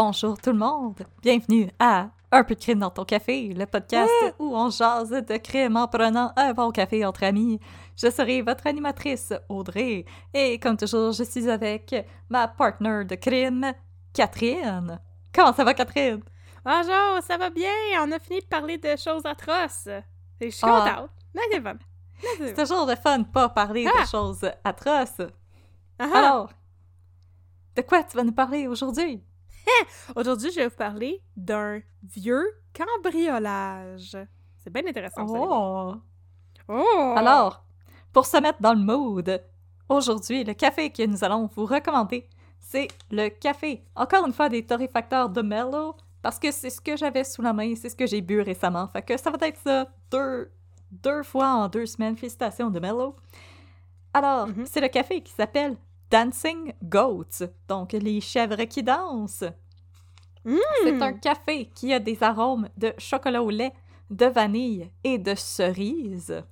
Bonjour tout le monde, bienvenue à Un peu de crime dans ton café, le podcast où on jase de crime en prenant un bon café entre amis. Je serai votre animatrice Audrey et comme toujours je suis avec ma partner de crime, Catherine. Comment ça va Catherine? Bonjour, ça va bien, on a fini de parler de choses atroces. Je suis Ah. contente. C'est toujours de fun de pas parler Ah! de choses atroces. Ah, Alors, de quoi tu vas nous parler aujourd'hui? Aujourd'hui, je vais vous parler d'un vieux cambriolage. C'est bien intéressant. Oh! Oh! Alors, pour se mettre dans le mood, aujourd'hui, le café que nous allons vous recommander, c'est le café, encore une fois, des torréfacteurs de Mellow, parce que c'est ce que j'avais sous la main, c'est ce que j'ai bu récemment. Fait que ça va être ça deux, deux fois en deux semaines. Félicitations de Mellow. Alors, Mhm. c'est le café qui s'appelle Dancing Goats, donc les chèvres qui dansent. C'est un café qui a des arômes de chocolat au lait, de vanille et de cerise.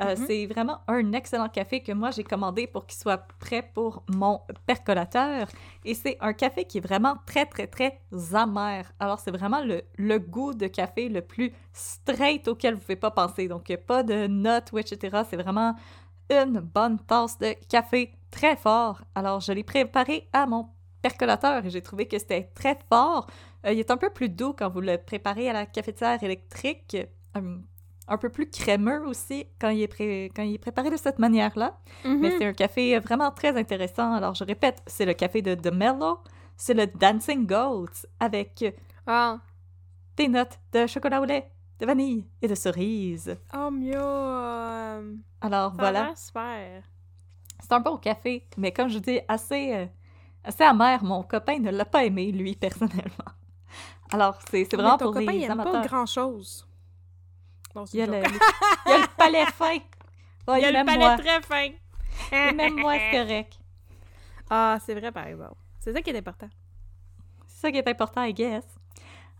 Euh, Mhm. C'est vraiment un excellent café que moi j'ai commandé pour qu'il soit prêt pour mon percolateur. Et c'est un café qui est vraiment très, très, très amer. Alors, c'est vraiment le, le goût de café le plus straight auquel vous ne pouvez pas penser. Donc, pas de notes ou etc. C'est vraiment une bonne tasse de café très fort. Alors, je l'ai préparé à mon percolateur et j'ai trouvé que c'était très fort. Euh, il est un peu plus doux quand vous le préparez à la cafetière électrique. Euh, un peu plus crémeux aussi quand il est, pré- quand il est préparé de cette manière-là. Mhm. Mais c'est un café vraiment très intéressant. Alors, je répète, c'est le café de The Mellow. C'est le Dancing Goats avec Ah. des notes de chocolat au lait, de vanille et de cerise. Oh, mieux. euh, Alors, voilà. super. C'est un bon café, mais comme je dis, assez, euh, assez amer. Mon copain ne l'a pas aimé, lui, personnellement. Alors, c'est c'est vraiment ton pour copain, les il amateurs. pas grand-chose. Il y, a le, joke. il y a le palais fin. Ouais, Il y a le palais moi. très fin. Et même moi, c'est correct. Ah, c'est vrai, par exemple. C'est ça qui est important. C'est ça qui est important, I guess.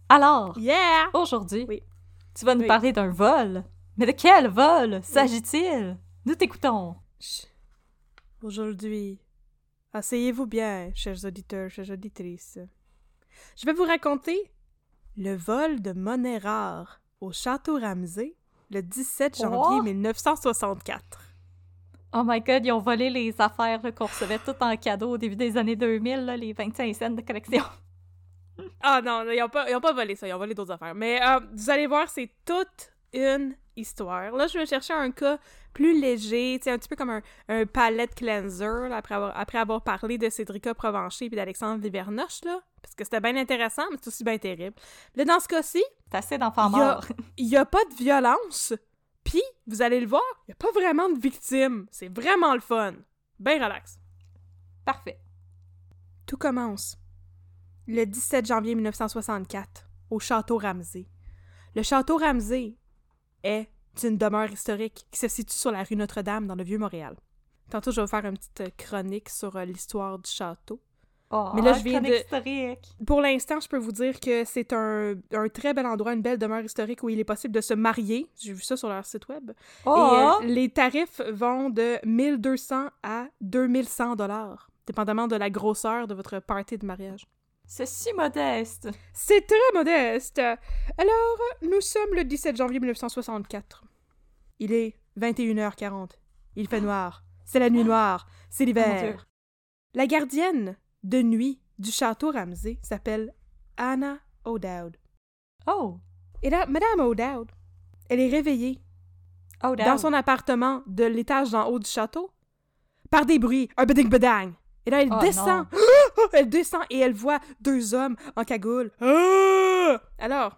Alors, Yeah! aujourd'hui, Oui. Tu vas nous Oui. parler d'un vol. Mais de quel vol s'agit-il? Nous t'écoutons. Aujourd'hui, asseyez-vous bien, chers auditeurs, chères auditrices. Je vais vous raconter le vol de monnaie rare au Château Ramsey le 17 janvier Oh! 1964. Oh my god, ils ont volé les affaires qu'on recevait toutes en cadeau au début des années 2000, là, les 25 cents de collection. Ah non, ils n'ont pas, ils ont pas volé ça, ils ont volé d'autres affaires. Mais euh, vous allez voir, c'est toute une histoire. Là, je vais chercher un cas plus léger, un petit peu comme un, un palette cleanser, là, après, avoir, après avoir parlé de Cédrica Provencher et d'Alexandre Livernoche, là, parce que c'était bien intéressant, mais c'est aussi bien terrible. Là, dans ce cas-ci, T'as assez d'enfants Il morts. n'y a pas de violence, puis, vous allez le voir, il n'y a pas vraiment de victimes. C'est vraiment le fun. Ben relax. Parfait. Tout commence le 17 janvier 1964 au Château Ramsey. Le Château Ramsey est une demeure historique qui se situe sur la rue Notre-Dame dans le Vieux-Montréal. Tantôt, je vais vous faire une petite chronique sur euh, l'histoire du château. Oh, Mais là, je viens de- historique. Pour l'instant, je peux vous dire que c'est un, un très bel endroit, une belle demeure historique où il est possible de se marier. J'ai vu ça sur leur site web. Oh! Et euh, les tarifs vont de 1200 à 2100 dollars, dépendamment de la grosseur de votre party de mariage. C'est si modeste. C'est très modeste. Alors, nous sommes le 17 janvier 1964. Il est 21h40. Il fait noir. C'est la nuit noire. C'est Oh l'hiver. La gardienne de nuit du château Ramsey s'appelle Anna O'Dowd. Oh! Et là, Madame O'Dowd, elle est réveillée Oh, dans son appartement de l'étage d'en haut du château par des bruits, un beding bedang. Et là, elle Oh, descend. Elle descend et elle voit deux hommes en cagoule. Ah! Alors,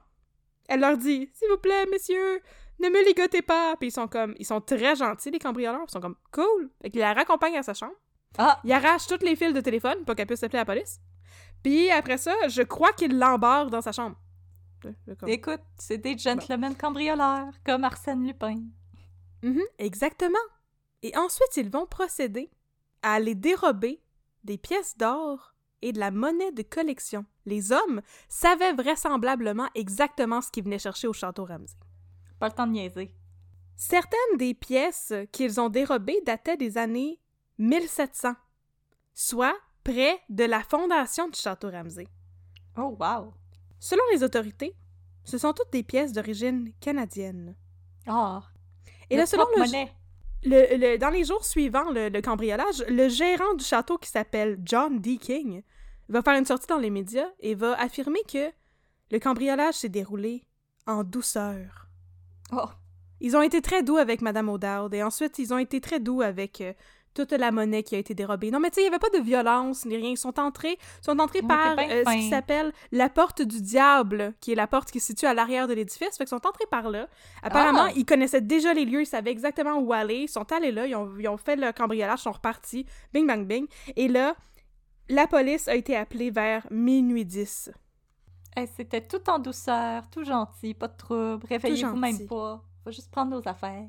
elle leur dit S'il vous plaît, messieurs, ne me ligotez pas. Puis ils sont comme, ils sont très gentils, les cambrioleurs. Ils sont comme cool. Fait qu'ils la raccompagnent à sa chambre. Ah! Ils arrachent toutes les fils de téléphone pour qu'elle puisse appeler la police. Puis après ça, je crois qu'ils l'embarquent dans sa chambre. Comme- Écoute, c'est des gentlemen cambrioleurs, comme Arsène Lupin. Mhm, exactement. Et ensuite, ils vont procéder à aller dérober des pièces d'or et de la monnaie de collection. Les hommes savaient vraisemblablement exactement ce qu'ils venaient chercher au château Ramsey. Pas le temps de niaiser. Certaines des pièces qu'ils ont dérobées dataient des années 1700, soit près de la fondation du château Ramsey. Oh, wow! Selon les autorités, ce sont toutes des pièces d'origine canadienne. Ah! Et le là, selon le, porte-monnaie. Le- le- dans les jours suivants le, le cambriolage, le gérant du château qui s'appelle John D. King va faire une sortie dans les médias et va affirmer que le cambriolage s'est déroulé en douceur. Oh! Ils ont été très doux avec Madame O'Dowd et ensuite ils ont été très doux avec euh, toute la monnaie qui a été dérobée. Non, mais tu sais, il n'y avait pas de violence ni rien. Ils sont entrés, sont entrés Ouais, par euh, ce qui s'appelle la porte du diable, qui est la porte qui se situe à l'arrière de l'édifice. Fait qu'ils sont entrés par là. Apparemment, Ah! ils connaissaient déjà les lieux, ils savaient exactement où aller. Ils sont allés là, ils ont, ils ont fait le cambriolage, ils sont repartis. Bing, bang, bing. Et là, la police a été appelée vers minuit 10. Hey, C'était tout en douceur, tout gentil, pas de trouble. Réveillez-vous même pas. Faut juste prendre nos affaires.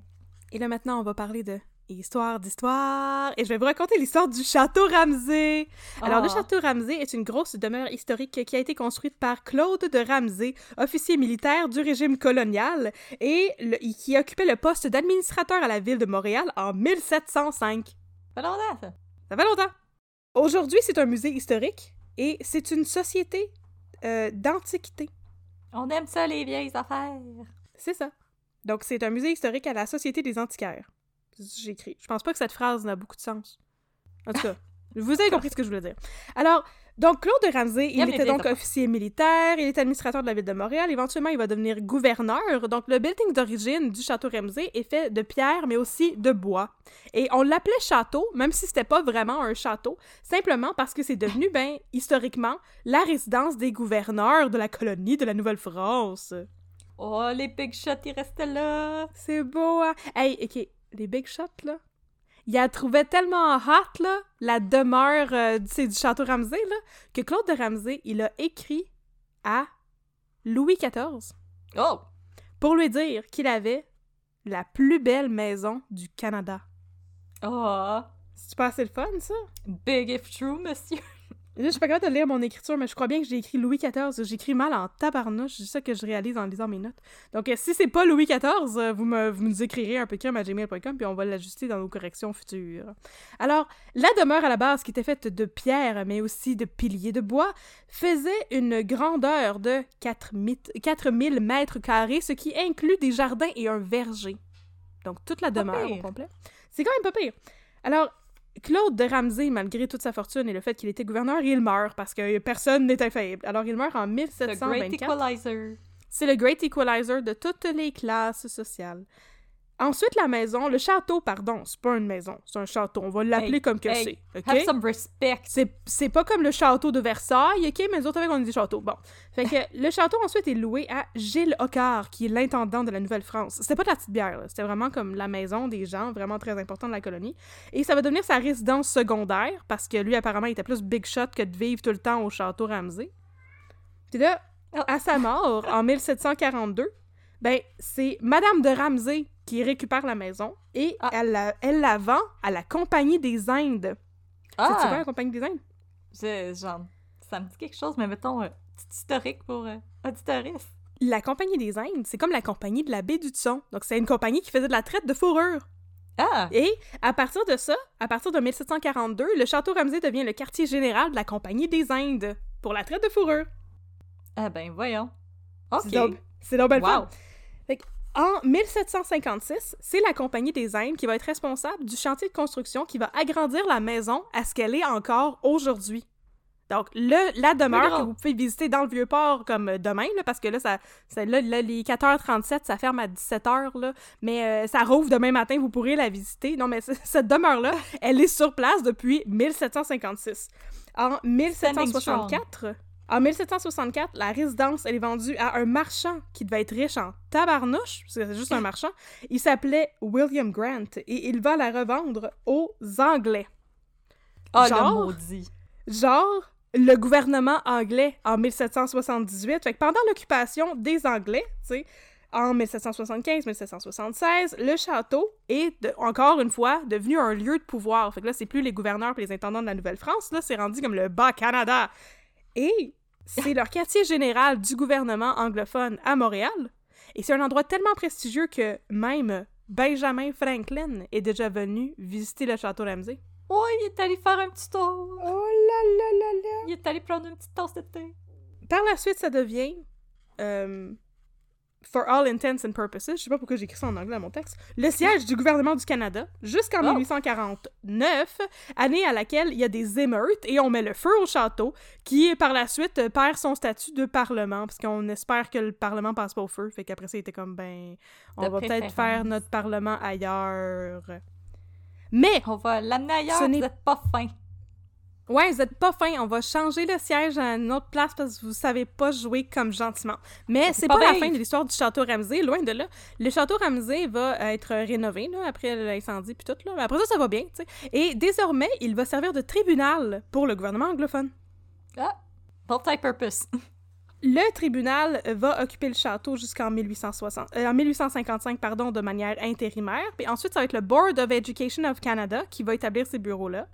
Et là, maintenant, on va parler de histoire d'histoire. Et je vais vous raconter l'histoire du château Ramsey. Alors, le Ah. château Ramsey est une grosse demeure historique qui a été construite par Claude de Ramsey, officier militaire du régime colonial, et le- qui occupait le poste d'administrateur à la ville de Montréal en 1705. Pas longtemps, ça. Ça fait longtemps. Aujourd'hui, c'est un musée historique et c'est une société euh, d'antiquité. On aime ça, les vieilles affaires. C'est ça. Donc, c'est un musée historique à la Société des antiquaires. Écrit. Je pense pas que cette phrase n'a beaucoup de sens. En tout cas, vous avez compris ce que je voulais dire. Alors, donc, Claude Ramsey, il était donc officier militaire, il est administrateur de la ville de Montréal, éventuellement, il va devenir gouverneur. Donc, le building d'origine du château Ramsey est fait de pierre, mais aussi de bois. Et on l'appelait château, même si c'était pas vraiment un château, simplement parce que c'est devenu, ben, historiquement, la résidence des gouverneurs de la colonie de la Nouvelle-France. Oh, les big shots, ils restaient là. C'est beau, hein? Hey, OK, les Big Shots, là, il a trouvé tellement hot, là, la demeure euh, du- c'est du château Ramsey, là, que Claude de Ramsey, il a écrit à Louis XIV Oh! pour lui dire qu'il avait la plus belle maison du Canada. Oh! C'est pas assez le fun, ça? Big if true, monsieur. Là, je suis pas capable de lire mon écriture, mais je crois bien que j'ai écrit Louis XIV. J'écris mal en tabarnouche, c'est ça que je réalise en lisant mes notes. Donc, euh, si c'est pas Louis XIV, euh, vous me, vous nous écrirez un peu crème à gmail.com, puis on va l'ajuster dans nos corrections futures. Alors, la demeure à la base, qui était faite de pierre, mais aussi de piliers de bois, faisait une grandeur de 4000 4000 mètres carrés, ce qui inclut des jardins et un verger. Donc, toute la demeure au complet. C'est quand même pas pire. Alors, Claude de Ramsey, malgré toute sa fortune et le fait qu'il était gouverneur, il meurt parce que personne n'est infaillible. Alors, il meurt en The Great 1724. Equalizer. C'est le Great Equalizer de toutes les classes sociales. Ensuite, la maison, le château, pardon, c'est pas une maison, c'est un château. On va l'appeler Hey, comme que hey, c'est, ok? Have some respect. C'est, c'est pas comme le château de Versailles, ok? Mais nous autres, avec, on dit château. Bon. Fait que le château, ensuite, est loué à Gilles Hocquart, qui est l'intendant de la Nouvelle-France. C'était pas de la petite bière, là. C'était vraiment comme la maison des gens, vraiment très important de la colonie. Et ça va devenir sa résidence secondaire, parce que lui, apparemment, il était plus big shot que de vivre tout le temps au château Ramsey. Puis là, à sa mort, en 1742, ben, c'est Madame de Ramsey qui récupère la maison et Ah. elle, la, elle la vend à la Compagnie des Indes. C'est-tu quoi, Ah! la Compagnie des Indes? Je- genre, ça me dit quelque chose, mais mettons, un petit historique pour euh. La Compagnie des Indes, c'est comme la Compagnie de la baie du Tson. Donc, c'est une compagnie qui faisait de la traite de fourrure. Ah! Et à partir de ça, à partir de 1742, le château Ramsey devient le quartier général de la Compagnie des Indes pour la traite de fourrure. Ah ben, voyons. OK. C'est donc, donc fun. En 1756, c'est la Compagnie des Indes qui va être responsable du chantier de construction qui va agrandir la maison à ce qu'elle est encore aujourd'hui. Donc, le, la demeure que vous pouvez visiter dans le Vieux-Port comme euh, demain, là, parce que là, ça, ça- là, là, les 4h37, ça ferme à 17h, là, mais euh, ça rouvre demain matin, vous pourrez la visiter. Non, mais cette demeure-là, elle est sur place depuis 1756. En 1764, en 1764, la résidence, elle est vendue à un marchand qui devait être riche en tabarnouche, parce que c'est juste un marchand. Il s'appelait William Grant et il va la revendre aux Anglais. Ah, Genre? le maudit. Genre, le gouvernement anglais en 1778. Fait que pendant l'occupation des Anglais, tu sais, en 1775-1776, le château est, de- encore une fois, devenu un lieu de pouvoir. Fait que là, c'est plus les gouverneurs et les intendants de la Nouvelle-France, là, c'est rendu comme le Bas-Canada. Et c'est leur quartier général du gouvernement anglophone à Montréal. Et c'est un endroit tellement prestigieux que même Benjamin Franklin est déjà venu visiter le château Ramsey. Oh, il est allé faire un petit tour. Oh là là là là! Il est allé prendre une petite tasse de thé. par la suite, ça devient, euh, for all intents and purposes, je sais pas pourquoi j'ai écrit ça en anglais dans mon texte, le siège du gouvernement du Canada jusqu'en Oh. 1849, année à laquelle il y a des émeutes et on met le feu au château, qui par la suite perd son statut de parlement, parce qu'on espère que le parlement passe pas au feu, fait qu'après ça, il était comme, ben, on De va peut-être faire notre parlement ailleurs. Mais On va l'amener ailleurs, Ce vous n'est- êtes pas fin. Ouais, vous êtes pas fin. On va changer le siège à une autre place parce que vous savez pas jouer comme gentiment. Mais c'est pas pas, la fin de l'histoire du château Ramsey, loin de là. Le château Ramsey va être rénové là, après l'incendie puis tout là. Après ça, ça va bien, tu sais. Et désormais, il va servir de tribunal pour le gouvernement anglophone. Ah, multi-purpose. Le tribunal va occuper le château jusqu'en 1860, euh, en 1855 pardon, de manière intérimaire. Puis ensuite, ça va être le Board of Education of Canada qui va établir ces bureaux-là.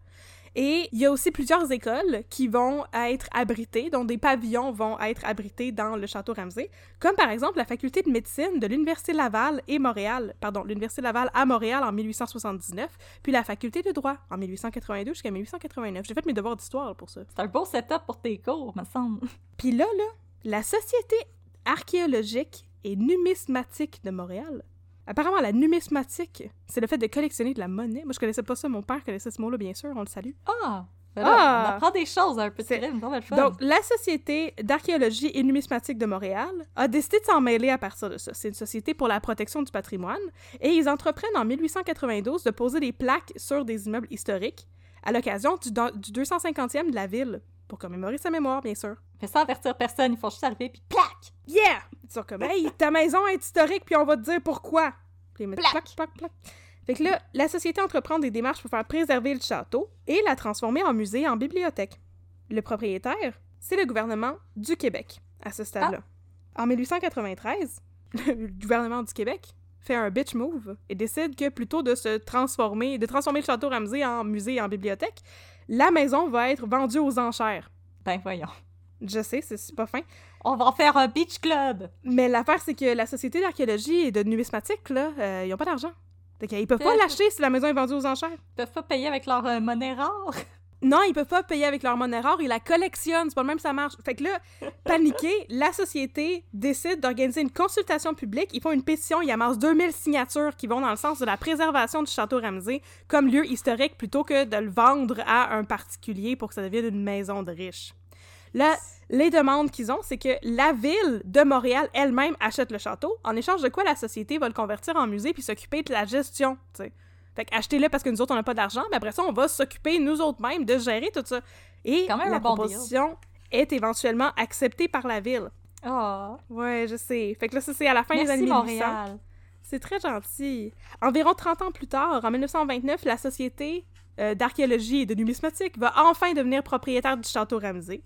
Et il y a aussi plusieurs écoles qui vont être abritées, dont des pavillons vont être abrités dans le château Ramsey, comme par exemple la faculté de médecine de l'Université Laval et Montréal, pardon, l'Université Laval à Montréal en 1879, puis la faculté de droit en 1882 jusqu'à 1889. J'ai fait mes devoirs d'histoire pour ça. C'est un beau setup pour tes cours, me semble. Puis là, là, la Société archéologique et numismatique de Montréal. Apparemment, la numismatique, c'est le fait de collectionner de la monnaie. Moi, je connaissais pas ça. Mon père connaissait ce mot-là, bien sûr. On le salue. Ah! ben là, Ah! On apprend des choses un peu de vraiment le fun. Donc, la Société d'archéologie et numismatique de Montréal a décidé de s'en mêler à partir de ça. C'est une société pour la protection du patrimoine. Et ils entreprennent en 1892 de poser des plaques sur des immeubles historiques à l'occasion du, du 250e de la ville. Pour commémorer sa mémoire, bien sûr. Mais sans avertir personne, il faut juste arriver puis plaque! Yeah! Ils sont comme, hey, ta maison est historique, puis on va te dire pourquoi. Puis ils mettent plaque, plaque, plaque. Fait que là, la société entreprend des démarches pour faire préserver le château et la transformer en musée et en bibliothèque. Le propriétaire, c'est le gouvernement du Québec, à ce stade-là. En 1893, le gouvernement du Québec fait un bitch move et décide que plutôt de se transformer, de transformer le château Ramsey en musée et en bibliothèque, la maison va être vendue aux enchères. Ben voyons. Je sais, c'est pas fin. On va en faire un beach club! Mais l'affaire, c'est que la Société d'archéologie et de numismatique, là, euh, ils ont pas d'argent. Fait qu'ils peuvent pas l'acheter si la maison est vendue aux enchères. Ils peuvent pas payer avec leur euh, monnaie rare. Non, ils peuvent pas payer avec leur monnaie rare, ils la collectionnent, c'est pas le même ça marche. Fait que là, paniqué, la société décide d'organiser une consultation publique, ils font une pétition, ils amassent 2000 signatures qui vont dans le sens de la préservation du château Ramsey comme lieu historique plutôt que de le vendre à un particulier pour que ça devienne une maison de riches. Là, les demandes qu'ils ont, c'est que la ville de Montréal elle-même achète le château, en échange de quoi la société va le convertir en musée puis s'occuper de la gestion, tu sais. Fait achetez-le parce que nous autres, on n'a pas d'argent, mais après ça, on va s'occuper, nous autres mêmes, de gérer tout ça. Et Quand même la bon proposition est éventuellement acceptée par la ville. Oh! Ouais, je sais. Fait que là, ça, c'est à la fin des années 1800. Montréal! C'est très gentil. Environ 30 ans plus tard, en 1929, la Société euh, d'archéologie et de numismatique va enfin devenir propriétaire du château Ramsey.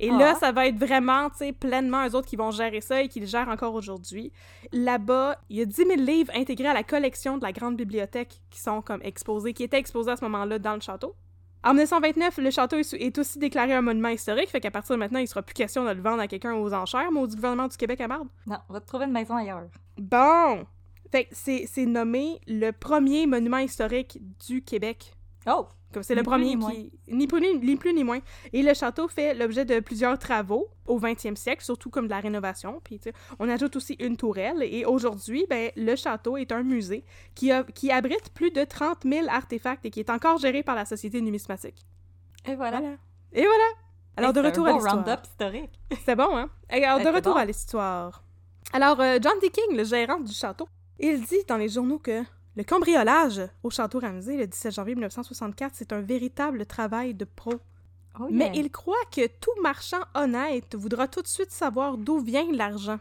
Et là, Ah. ça va être vraiment, tu sais, pleinement eux autres qui vont gérer ça et qui le gèrent encore aujourd'hui. Là-bas, il y a 10 000 livres intégrés à la collection de la grande bibliothèque qui sont comme exposés, qui étaient exposés à ce moment-là dans le château. En 1929, le château est, aussi déclaré un monument historique, fait qu'à partir de maintenant, il sera plus question de le vendre à quelqu'un aux enchères, mais au gouvernement du Québec à marde. Non, on va te trouver une maison ailleurs. Bon! Fait que c'est nommé le premier monument historique du Québec. Oh! Comme c'est le plus premier qui... Ni plus ni, ni plus ni moins. Et le château fait l'objet de plusieurs travaux au 20e siècle, surtout comme de la rénovation. Puis tu sais, on ajoute aussi une tourelle. Et aujourd'hui, ben, le château est un musée qui, a- qui abrite plus de 30 000 artefacts et qui est encore géré par la Société numismatique. Et voilà. Voilà. Et voilà! Alors, de c'est un retour à beau l'histoire. round-up historique. C'était bon, hein? Alors, de retour bon. à l'histoire. Alors, John D. King, le gérant du château, il dit dans les journaux que le cambriolage au château Ramsey le 17 janvier 1964, c'est un véritable travail de pro. Oh, Mais il croit que tout marchand honnête voudra tout de suite savoir d'où vient l'argent.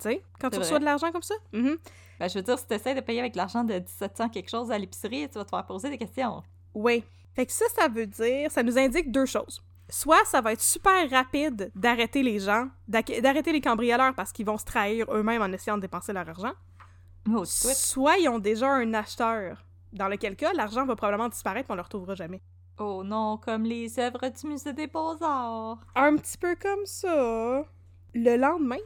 Tu sais, quand tu reçois de l'argent comme ça? Mhm. Ben, je veux dire, si tu essaies de payer avec l'argent de 1700 quelque chose à l'épicerie, tu vas te faire poser des questions. Oui. Fait que ça, ça veut dire, ça nous indique deux choses. Soit ça va être super rapide d'arrêter les gens, d'arrêter les cambrioleurs parce qu'ils vont se trahir eux-mêmes en essayant de dépenser leur argent. Oh. Soit ils ont déjà un acheteur, dans lequel cas l'argent va probablement disparaître et on le retrouvera jamais. Oh non, comme les œuvres du musée des beaux-arts. Un petit peu comme ça. Le lendemain,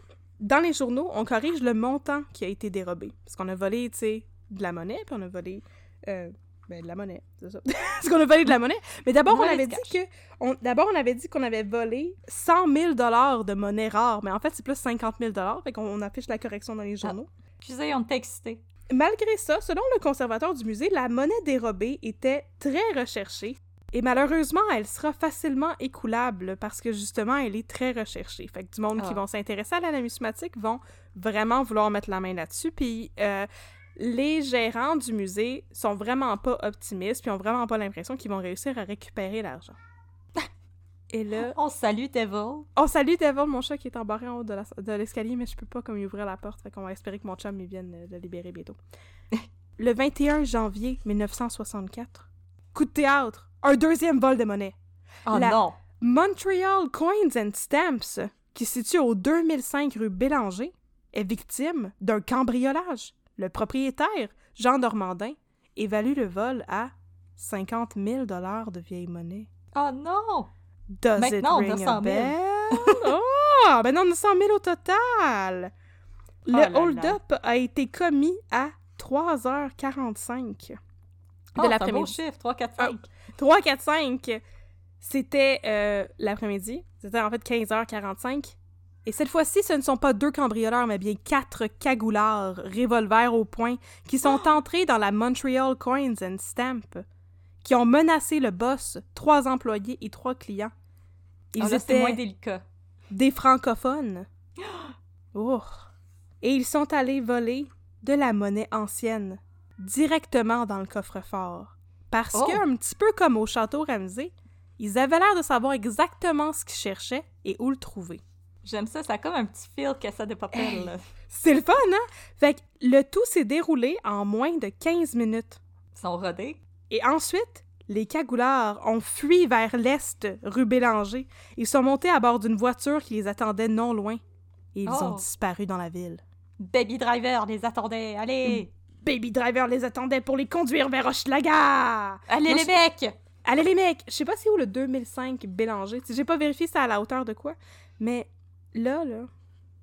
dans les journaux, on corrige le montant qui a été dérobé. Parce qu'on a volé, tu sais, de la monnaie, puis on a volé euh, Ben, de la monnaie, c'est ça. Est-ce qu'on a volé de la monnaie? Mais d'abord, on avait dit que... on- D'abord, on avait dit qu'on avait volé 100 000 de monnaie rare, mais en fait, c'est plus 50 000 Fait qu'on on affiche la correction dans les journaux. Excusez, on t'a excité. Malgré ça, selon le conservateur du musée, la monnaie dérobée était très recherchée. Et malheureusement, elle sera facilement écoulable parce que justement, elle est très recherchée. Fait que du monde qui Ah. vont s'intéresser à la numismatique vont vraiment vouloir mettre la main là-dessus. Puis euh, les gérants du musée sont vraiment pas optimistes, puis ont vraiment pas l'impression qu'ils vont réussir à récupérer l'argent. Et là, On salue Devil. oh salut Devil, mon chat qui est embarré en haut de l'escalier, mais je peux pas comme ouvrir la porte, fait qu'on va espérer que mon chum il vienne euh, le libérer bientôt. le 21 janvier 1964, coup de théâtre, un deuxième vol de monnaie. Oh La- non! Montreal Coins and Stamps, qui se situe au 2005 rue Bélanger, est victime d'un cambriolage. Le propriétaire, Jean Normandin, évalue le vol à 50 000 de vieille monnaie. Oh non! Does Maintenant, on it a ring 100 a 000. bell? oh! A 100 000 au total! Le Oh hold-up a été commis à 3h45 Oh, de c'est un beau l'après-midi. chiffre, 3, 4, Ah. 5. 3, 4, 5, c'était euh, l'après-midi. C'était en fait 15h45. Et cette fois-ci, ce ne sont pas deux cambrioleurs, mais bien quatre cagoulards, revolvers au poing, qui sont entrés dans la Montreal Coins and Stamp, qui ont menacé le boss, trois employés et trois clients. Ils Ah, c'est étaient moins délicat. des francophones. Oh. Et ils sont allés voler de la monnaie ancienne directement dans le coffre-fort. Parce Oh. que, un petit peu comme au château Ramsey, ils avaient l'air de savoir exactement ce qu'ils cherchaient et où le trouver. J'aime ça, ça a comme un petit fil cassette de papel. là. C'est le fun, hein? Fait que le tout s'est déroulé en moins de 15 minutes. Ils sont rodés. Et ensuite, les cagoulards ont fui vers l'est, rue Bélanger. Ils sont montés à bord d'une voiture qui les attendait non loin. Et ils ont Oh. disparu dans la ville. Baby Driver les attendait. Allez! Baby Driver les attendait pour les conduire vers Hochelaga! Allez, Moi, les mecs! Allez les mecs! Je sais pas c'est où le 2005 Bélanger. J'ai pas vérifié c'est à la hauteur de quoi. Mais là, là,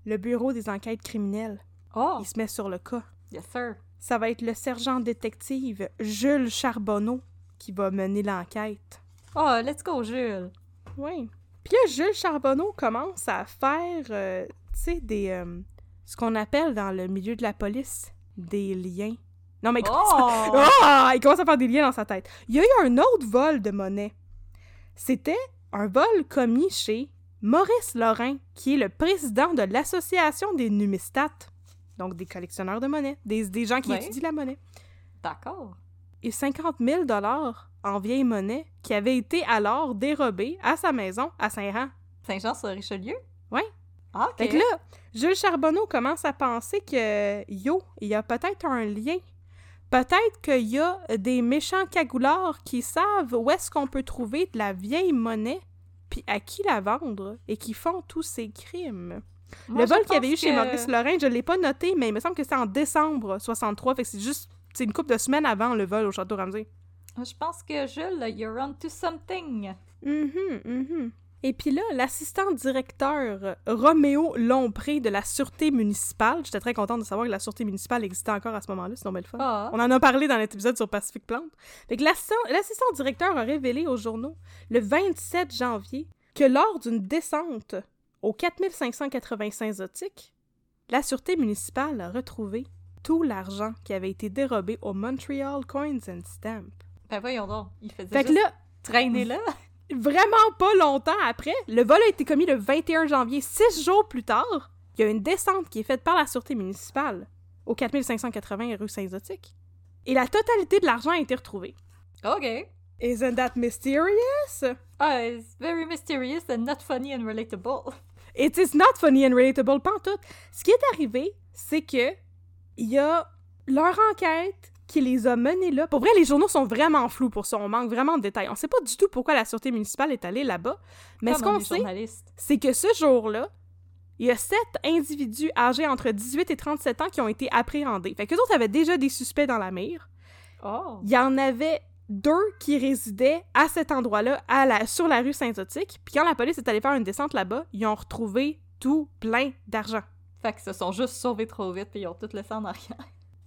le bureau des enquêtes criminelles, Oh, il se met sur le cas. yes sir. Ça va être le sergent détective Jules Charbonneau qui va mener l'enquête. Oh, let's go, Jules. Oui. Puis là, Jules Charbonneau commence à faire, euh, tu sais, des... euh, ce qu'on appelle dans le milieu de la police, des liens. Non, mais comment ça- Oh! Ah! Il commence à faire des liens dans sa tête. Il y a eu un autre vol de monnaie. C'était un vol commis chez Maurice Lorrain, qui est le président de l'Association des numistates, donc des collectionneurs de monnaie, des, des gens qui Ouais. étudient la monnaie. D'accord. Et 50 000 en vieille monnaie qui avait été alors dérobée à sa maison à Saint-Rand. Saint-Jean-sur-Richelieu? Ouais. Ah. Fait que là, Jules Charbonneau commence à penser que, yo, il y a peut-être un lien. Peut-être qu'il y a des méchants cagoulards qui savent où est-ce qu'on peut trouver de la vieille monnaie, puis à qui la vendre, et qui font tous ces crimes. Moi, le vol qu'il y avait eu chez Maurice Lorrain, je l'ai pas noté, mais il me semble que c'est en décembre 63, fait que c'est juste, c'est une couple de semaines avant le vol au Château Ramsey. Je pense que Jules, you're on to something. Mhm, mhm. Et puis là, l'assistant directeur Roméo Lompré de la Sûreté municipale, j'étais très contente de savoir que la Sûreté municipale existait encore à ce moment-là, c'est normal le fun. Ah. On en a parlé dans notre épisode sur Pacific Plante. Fait que l'assistant directeur a révélé aux journaux le 27 janvier que lors d'une descente au 4585 Zotique, la Sûreté municipale a retrouvé tout l'argent qui avait été dérobé au Montreal Coins and Stamp. Ben voyons donc, il faisait Fait que là, traîner là. vraiment pas longtemps après, le vol a été commis le 21 janvier, six jours plus tard. Il y a une descente qui est faite par la sûreté municipale au 4580 rue Saint-Zotique. Et la totalité de l'argent a été retrouvée. OK. Isn't that mysterious? Ah, it's very mysterious and not funny and relatable. It is not funny and relatable, pantoute. Ce qui est arrivé, c'est que il y a leur enquête qui les a menés là. Pour vrai, les journaux sont vraiment flous pour ça. On manque vraiment de détails. On sait pas du tout pourquoi la sûreté municipale est allée là-bas. Mais ce qu'on sait, c'est que ce jour-là, il y a sept individus âgés entre 18 et 37 ans qui ont été appréhendés. Fait que autres avaient déjà des suspects dans la mire. Oh. Il y en avait deux qui résidaient à cet endroit-là, à la, sur la rue Saint-Zotique. Puis quand la police est allée faire une descente là-bas, ils ont retrouvé tout plein d'argent. Fait qu'ils se sont juste sauvés trop vite puis ils ont tout laissé en arrière.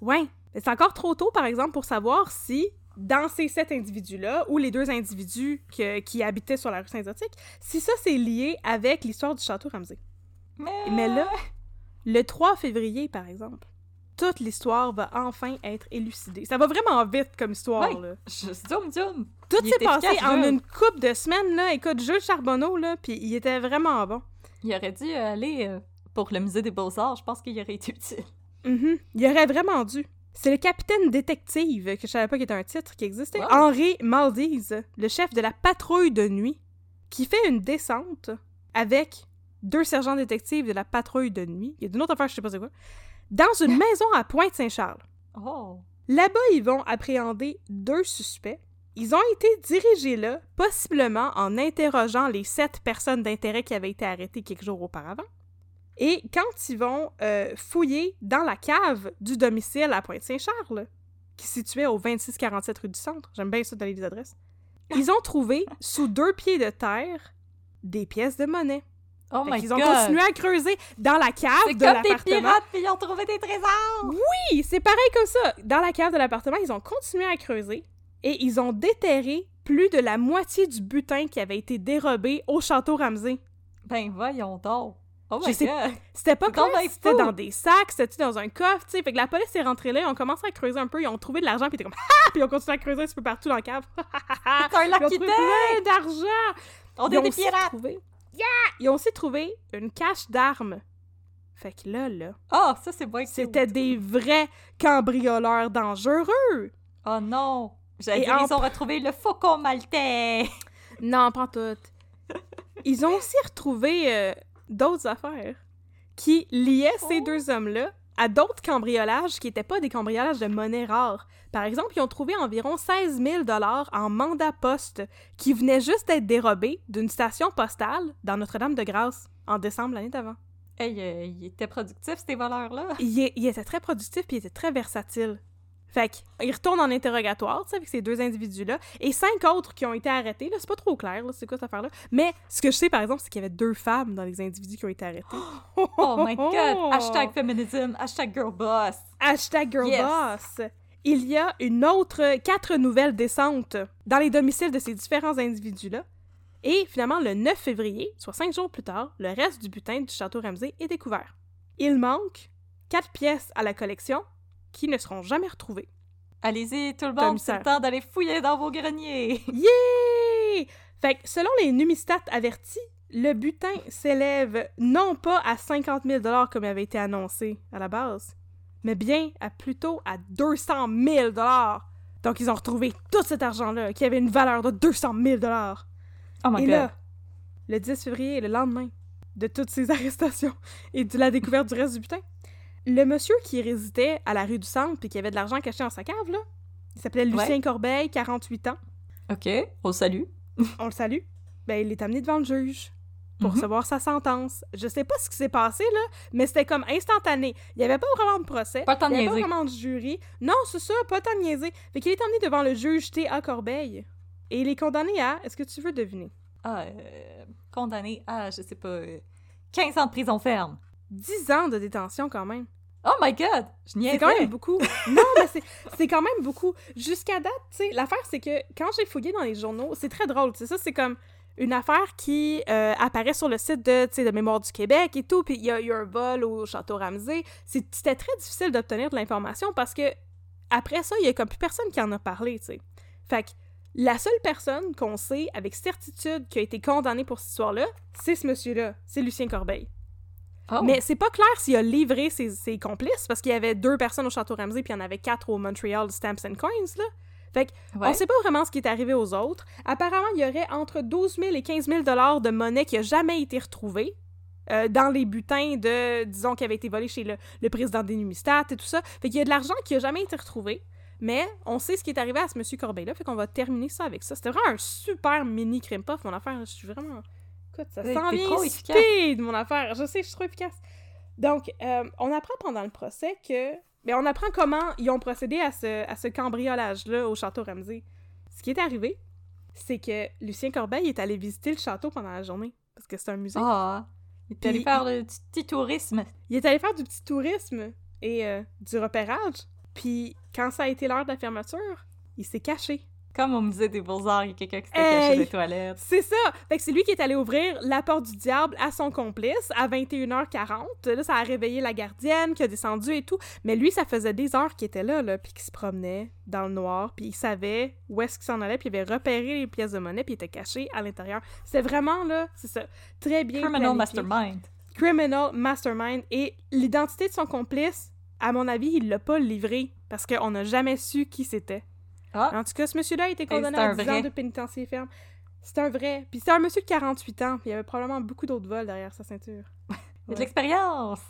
Ouais. C'est encore trop tôt, par exemple, pour savoir si dans ces sept individus-là, ou les deux individus que- qui habitaient sur la rue Saint-Zotique, si ça c'est lié avec l'histoire du château Ramsey. Mais, Mais là, le 3 février, par exemple, toute l'histoire va enfin être élucidée. Ça va vraiment vite comme histoire, là. je zoom zoom. Tout s'est est passé efficace, en une couple de semaines, là. Écoute, Jules Charbonneau, là, puis il était vraiment bon. Il aurait dû aller euh, pour le musée des beaux-arts, je pense qu'il aurait été utile. Mhm. Il aurait vraiment dû. C'est le capitaine détective, que je savais pas qu'il était un titre qui existait, Wow. Henri Maldize, le chef de la patrouille de nuit, qui fait une descente avec deux sergents détectives de la patrouille de nuit. Il y a d'une autre affaire, je sais pas c'est quoi. Dans une maison à Pointe-Saint-Charles. Oh. Là-bas, ils vont appréhender deux suspects. Ils ont été dirigés là, possiblement en interrogeant les sept personnes d'intérêt qui avaient été arrêtées quelques jours auparavant. Et quand ils vont euh, fouiller dans la cave du domicile à Pointe-Saint-Charles, qui se situait au 2647 rue du Centre, j'aime bien ça d'aller les adresses, ils ont trouvé sous deux pieds de terre des pièces de monnaie. Oh my god. ont continué à creuser dans la cave C'est de comme des l'appartement. pirates, puis ils ont trouvé des trésors! Oui, c'est pareil comme ça. Dans la cave de l'appartement, ils ont continué à creuser et ils ont déterré plus de la moitié du butin qui avait été dérobé au château Ramsey. Ben voyons donc. Oh Je my sais- god. C'était pas clair si c'était dans des sacs, c'était dans un coffre, tu sais. Fait que la police est rentrée là, ils ont commencé à creuser un peu, ils ont trouvé de l'argent, puis ils étaient comme ah! Puis ils ont continué à creuser un petit peu partout dans la cave. C'est un Ils ont trouvé plein d'argent. On Ils est ont des pirates! trouvé... Yeah! Ils ont aussi trouvé une cache d'armes. Fait que là, là, Oh, ça c'est cute. c'était des vrais cambrioleurs dangereux. Oh non! J'allais Et dire, en ils ont retrouvé le faucon maltais! Non, pas tout. Ils ont aussi retrouvé euh, d'autres affaires qui liaient ces Oh. deux hommes-là à d'autres cambriolages qui n'étaient pas des cambriolages de monnaie rare. Par exemple, ils ont trouvé environ 16 000 en mandat poste qui venaient juste d'être dérobés d'une station postale dans Notre-Dame-de-Grâce en décembre l'année d'avant. Hey, euh, ils étaient productifs, ces voleurs-là. Il, est- il était très productif puis il était très versatile. Fait qu'ils retournent en interrogatoire, tu sais, avec ces deux individus-là, et cinq autres qui ont été arrêtés. Là, c'est pas trop clair, là, c'est quoi cette affaire-là. Mais ce que je sais, par exemple, c'est qu'il y avait deux femmes dans les individus qui ont été arrêtés. Oh my god! Hashtag féminisme, hashtag girl boss. Hashtag girl Yes. boss. Il y a une autre quatre nouvelles descentes dans les domiciles de ces différents individus-là. Et finalement, le 9 février, soit cinq jours plus tard, le reste du butin du château Ramsey est découvert. Il manque quatre pièces à la collection qui ne seront jamais retrouvées. Allez-y, tout le monde, c'est le temps d'aller fouiller dans vos greniers. Yeah! Fait que selon les numistats avertis, le butin s'élève non pas à 50 000 comme avait été annoncé à la base, mais bien à plutôt à 200 000 Donc ils ont retrouvé tout cet argent-là qui avait une valeur de 200 000 Oh my Et god. là, le 10 février, le lendemain de toutes ces arrestations et de la découverte du reste du butin, le monsieur qui résidait à la rue du Centre puis qui avait de l'argent caché dans sa cave, là, il s'appelait Lucien Ouais. Corbeil, 48 ans. Ok, on le salue. On le salue. Ben, il est amené devant le juge pour Mhm. recevoir sa sentence. Je sais pas ce qui s'est passé, là, mais c'était comme instantané. Il y avait pas vraiment de procès. Pas de il y avait pas vraiment de jury. Non, c'est ça, pas temps de niaiser. Fait qu'il est emmené devant le juge T.A. Corbeil. Et il est condamné à... Est-ce que tu veux deviner? Ah, euh, condamné à, je sais pas, euh, 15 ans de prison ferme. 10 ans de détention, quand même. Oh my god! Je n'y C'est quand même beaucoup. Non, mais c'est- c'est quand même beaucoup. Jusqu'à date, tu sais, l'affaire, c'est que quand j'ai fouillé dans les journaux, c'est très drôle, tu sais, ça, c'est comme une affaire qui euh, apparaît sur le site de, tu sais, de Mémoire du Québec et tout, puis il y a eu un vol au Château Ramsey. C'était très difficile d'obtenir de l'information parce que après ça, il y a comme plus personne qui en a parlé, tu sais. Fait que la seule personne qu'on sait avec certitude qui a été condamnée pour cette histoire-là, c'est ce monsieur-là, c'est Lucien Corbeil. Oh. Mais c'est pas clair s'il a livré ses, ses complices, parce qu'il y avait deux personnes au Château Ramsey, puis il y en avait quatre au Montreal Stamps and Coins, là. Fait que, Ouais. on sait pas vraiment ce qui est arrivé aux autres. Apparemment, il y aurait entre 12 000 et 15 000 dollars de monnaie qui a jamais été retrouvée euh, dans les butins de, disons, qui avait été volé chez le, le président des Numistat et tout ça. Fait qu'il y a de l'argent qui a jamais été retrouvé. Mais on sait ce qui est arrivé à ce monsieur Corbeil-là, fait qu'on va terminer ça avec ça. C'était vraiment un super mini crime puff, mon affaire. Je suis vraiment... Écoute, ça s'en vient efficace. mon affaire. Je sais, je suis trop efficace. Donc, euh, on apprend pendant le procès que... Mais on apprend comment ils ont procédé à ce, à ce cambriolage-là au château Ramsey. Ce qui est arrivé, c'est que Lucien Corbeil est allé visiter le château pendant la journée, parce que c'est un musée. Ah, il est allé Puis- faire le petit tourisme. Il est allé faire du petit tourisme et euh, du repérage. Puis quand ça a été l'heure de la fermeture, il s'est caché. Comme au musée des Beaux-Arts, il y a quelqu'un qui s'était caché des toilettes. C'est ça! Fait que c'est lui qui est allé ouvrir la porte du diable à son complice à 21h40. Là, ça a réveillé la gardienne qui a descendu et tout. Mais lui, ça faisait des heures qu'il était là, là, puis qu'il se promenait dans le noir, puis il savait où est-ce qu'il s'en allait, puis il avait repéré les pièces de monnaie, puis il était caché à l'intérieur. C'est vraiment, là, c'est ça, très bien Criminal planifié. Mastermind. Criminal Mastermind. Et l'identité de son complice, à mon avis, il l'a pas livré, parce qu'on n'a jamais su qui c'était. Ah, En tout cas, ce monsieur-là a été condamné c'est à un 10 ans vrai. de pénitencier ferme. C'est un vrai. Puis c'est un monsieur de 48 ans, puis il y avait probablement beaucoup d'autres vols derrière sa ceinture. il y a de l'expérience.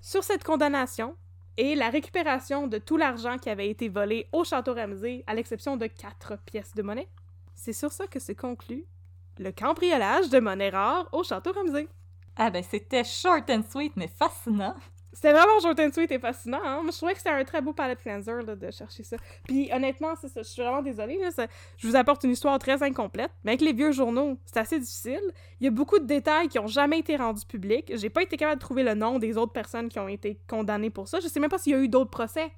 Sur cette condamnation et la récupération de tout l'argent qui avait été volé au Château Ramsey, à l'exception de quatre pièces de monnaie, c'est sur ça que se conclut le cambriolage de monnaie rare au Château Ramsey. Ah ben, c'était short and sweet, mais fascinant. C'était vraiment short and sweet et fascinant. Hein? Moi, je trouvais que c'était un très beau palette cleanser là, de chercher ça. Puis honnêtement, c'est ça. Je suis vraiment désolée. Là, ça- je vous apporte une histoire très incomplète. Mais avec les vieux journaux, c'est assez difficile. Il y a beaucoup de détails qui ont jamais été rendus publics. J'ai pas été capable de trouver le nom des autres personnes qui ont été condamnées pour ça. Je sais même pas s'il y a eu d'autres procès.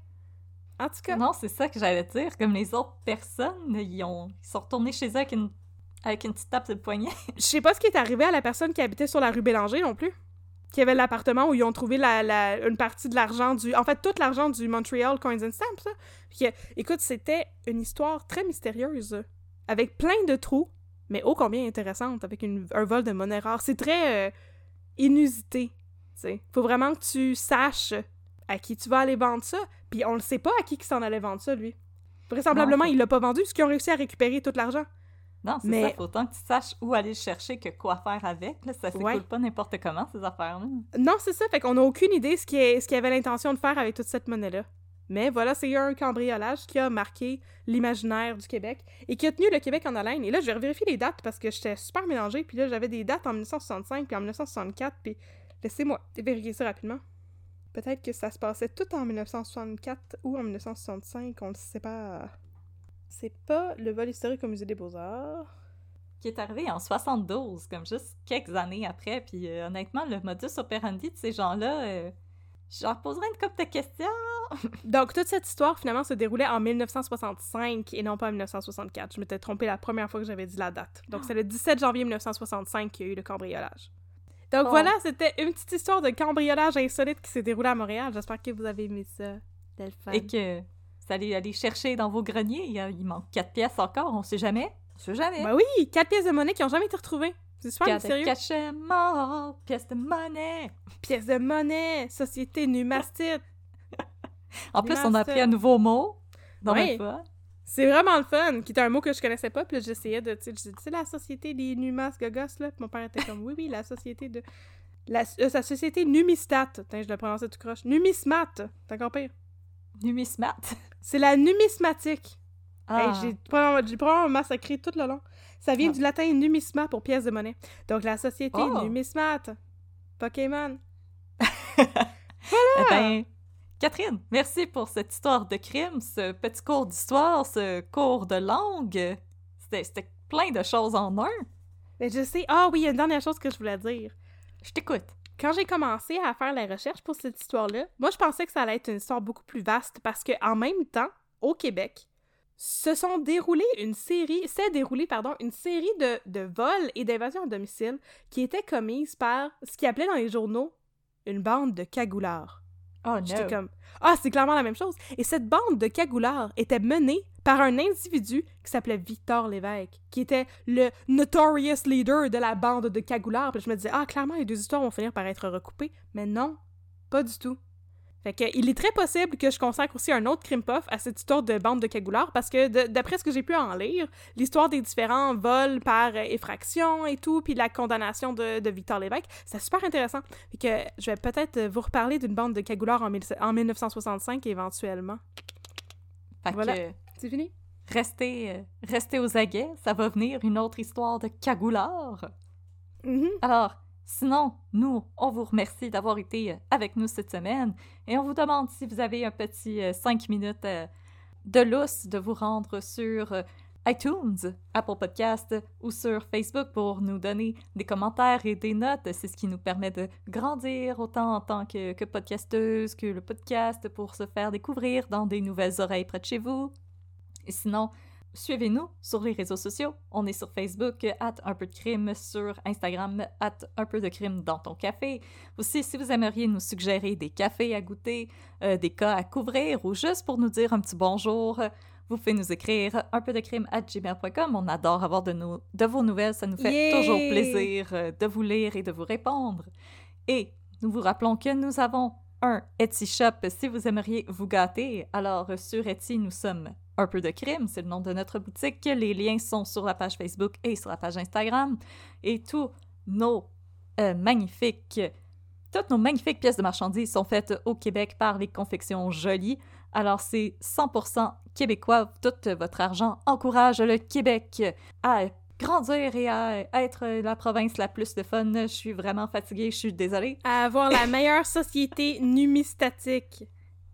En tout cas, Non, c'est ça que j'allais dire. Comme les autres personnes, ils, ont... ils sont retournés chez eux avec une, avec une petite tape le poignet. je sais pas ce qui est arrivé à la personne qui habitait sur la rue Bélanger non plus. Qui avait l'appartement où ils ont trouvé la, la- une partie de l'argent du. En fait, tout l'argent du Montreal Coins and Stamps. Puis, écoute, c'était une histoire très mystérieuse. Avec plein de trous, mais ô combien intéressante, avec une- un vol de monnaie rare. C'est très euh, inusité. tu. Faut vraiment que tu saches à qui tu vas aller vendre ça. Puis on le sait pas à qui qui s'en allait vendre ça, lui. Vraisemblablement, Non, il l'a pas vendu, parce qu'ils ont réussi à récupérer tout l'argent. Non, c'est Mais- ça. Faut autant que tu saches où aller le chercher que quoi faire avec. Là. Ça s'écoule Ouais. pas n'importe comment, ces affaires-là. Non, c'est ça. Fait qu'on n'a aucune idée ce qu'il qu'il avait l'intention de faire avec toute cette monnaie-là. Mais voilà, c'est un cambriolage qui a marqué l'imaginaire du Québec et qui a tenu le Québec en haleine. Et là, je vais vérifier les dates parce que j'étais super mélangée. Puis là, j'avais des dates en 1965 puis en 1964. Puis laissez-moi vérifier ça rapidement. Peut-être que ça se passait tout en 1964 ou en 1965, on le sait pas. C'est pas le vol historique au Musée des Beaux-Arts. Qui est arrivé en 72, comme juste quelques années après. Puis euh, honnêtement, le modus operandi de ces gens-là, euh, je leur poserais une couple de questions. Donc, toute cette histoire, finalement, se déroulait en 1965 et non pas en 1964. Je m'étais trompée la première fois que j'avais dit la date. Donc, c'est le 17 janvier 1965 qu'il y a eu le cambriolage. Donc, Oh. voilà, c'était une petite histoire de cambriolage insolite qui s'est déroulée à Montréal. J'espère que vous avez aimé ça. Et que vous allez aller chercher dans vos greniers. Il, y a- il manque quatre pièces encore, on sait jamais. On sait jamais. Ben oui, quatre pièces de monnaie qui ont jamais été retrouvées. C'est super Quatre mystérieux. cachets morts, pièces de monnaie. Pièces de monnaie, société numastite. En plus, on a appris un nouveau mot. Dans pas. C'est vraiment le fun, qui était un mot que je connaissais pas, puis j'essayais de, tu sais, la société des Numas Gogos, là, puis mon père était comme, oui, oui, la société de, la, euh, sa société Numistat, Putain, je le prononçais tout croche, Numismat, c'est encore pire, Numismat. c'est la numismatique, Ah. Hey, j'ai probablement, massacré tout le long, ça vient Ah. du latin numisma pour pièce de monnaie, donc la société Oh. Numismat, Pokémon, Eh ben, Catherine, merci pour cette histoire de crime, ce petit cours d'histoire, ce cours de langue. C'était c'était plein de choses en un. mais je sais, ah oui, il y a une dernière chose que je voulais dire, Je t'écoute. Quand j'ai commencé à faire la recherche pour cette histoire-là, moi, je pensais que ça allait être une histoire beaucoup plus vaste parce que en même temps, au Québec, se sont déroulées une série, s'est déroulée, pardon, une série de, de vols et d'invasions à domicile qui étaient commises par ce qu'ils appelaient dans les journaux une bande de cagoulards. Oh J'étais no. comme Ah, c'est clairement la même chose. Et cette bande de cagoulards était menée par un individu qui s'appelait Victor Lévesque, qui était le notorious leader de la bande de cagoulards. Puis je me disais Ah, clairement, les deux histoires vont finir par être recoupées. Mais non, pas du tout. Fait que, il est très possible que je consacre aussi un autre crime puff à cette histoire de bande de cagoulards parce que d'après ce que j'ai pu en lire, l'histoire des différents vols par euh, effraction et tout, puis la condamnation de, de Victor Lévesque, c'est super intéressant. Fait que je vais peut-être vous reparler d'une bande de cagoulards en, mille- en 1965 éventuellement. Fait Voilà. C'est fini? restez, euh, restez aux aguets, ça va venir une autre histoire de cagoulard. Mhm. Alors, sinon, nous, on vous remercie d'avoir été euh, avec nous cette semaine et on vous demande si vous avez un petit 5 minutes euh, de lousse de vous rendre sur euh, iTunes, Apple Podcast ou sur Facebook pour nous donner des commentaires et des notes. C'est ce qui nous permet de grandir autant en tant que, que podcasteuse que le podcast pour se faire découvrir dans des nouvelles oreilles près de chez vous. Et sinon, suivez-nous sur les réseaux sociaux. On est sur Facebook, at un peu de crime, sur Instagram, at un peu de crime dans ton café. Aussi, si vous aimeriez nous suggérer des cafés à goûter, euh, des cas à couvrir ou juste pour nous dire un petit bonjour, vous pouvez nous écrire un peu de crime at gmail.com. On adore avoir de, nos, de vos nouvelles. Ça nous fait toujours plaisir euh, de vous lire et de vous répondre. Et nous vous rappelons que nous avons Etsy Shop si vous aimeriez vous gâter. Alors, sur Etsy, nous sommes un peu de crime, c'est le nom de notre boutique. Les liens sont sur la page Facebook et sur la page Instagram. Et tous nos euh, magnifiques, toutes nos magnifiques pièces de marchandises sont faites au Québec par les confections Jolies. Alors, c'est 100% québécois. Tout votre argent encourage le Québec à grandir et à être la province la plus de fun. Je suis vraiment fatiguée, je suis désolée. À avoir la meilleure société numistatique.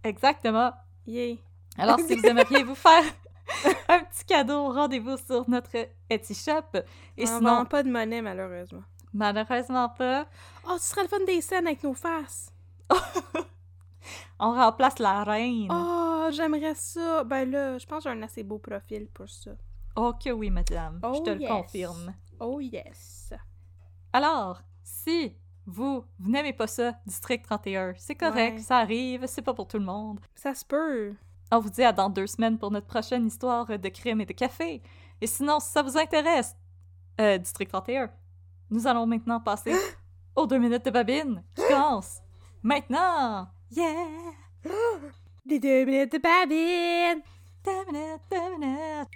Exactement. Yay. Alors, si vous aimeriez vous faire un petit cadeau, rendez-vous sur notre Etsy Shop. Et on sinon, pas de monnaie, malheureusement. malheureusement pas, Oh, ce serait le fun des scènes avec nos faces. on remplace la reine. Oh, j'aimerais ça. Ben là, je pense que j'ai un assez beau profil pour ça. Oh que oui, madame. Je Oh, te le confirme. Oh yes. Alors, si vous, vous n'aimez pas ça, District 31, c'est correct, Ouais. ça arrive, c'est pas pour tout le monde. Ça se peut. On vous dit à dans deux semaines pour notre prochaine histoire de crime et de café. Et sinon, si ça vous intéresse, euh, District 31, nous allons maintenant passer aux deux minutes de babine qui commence maintenant. Yeah! Les deux minutes de babine. Deux minutes, deux minutes.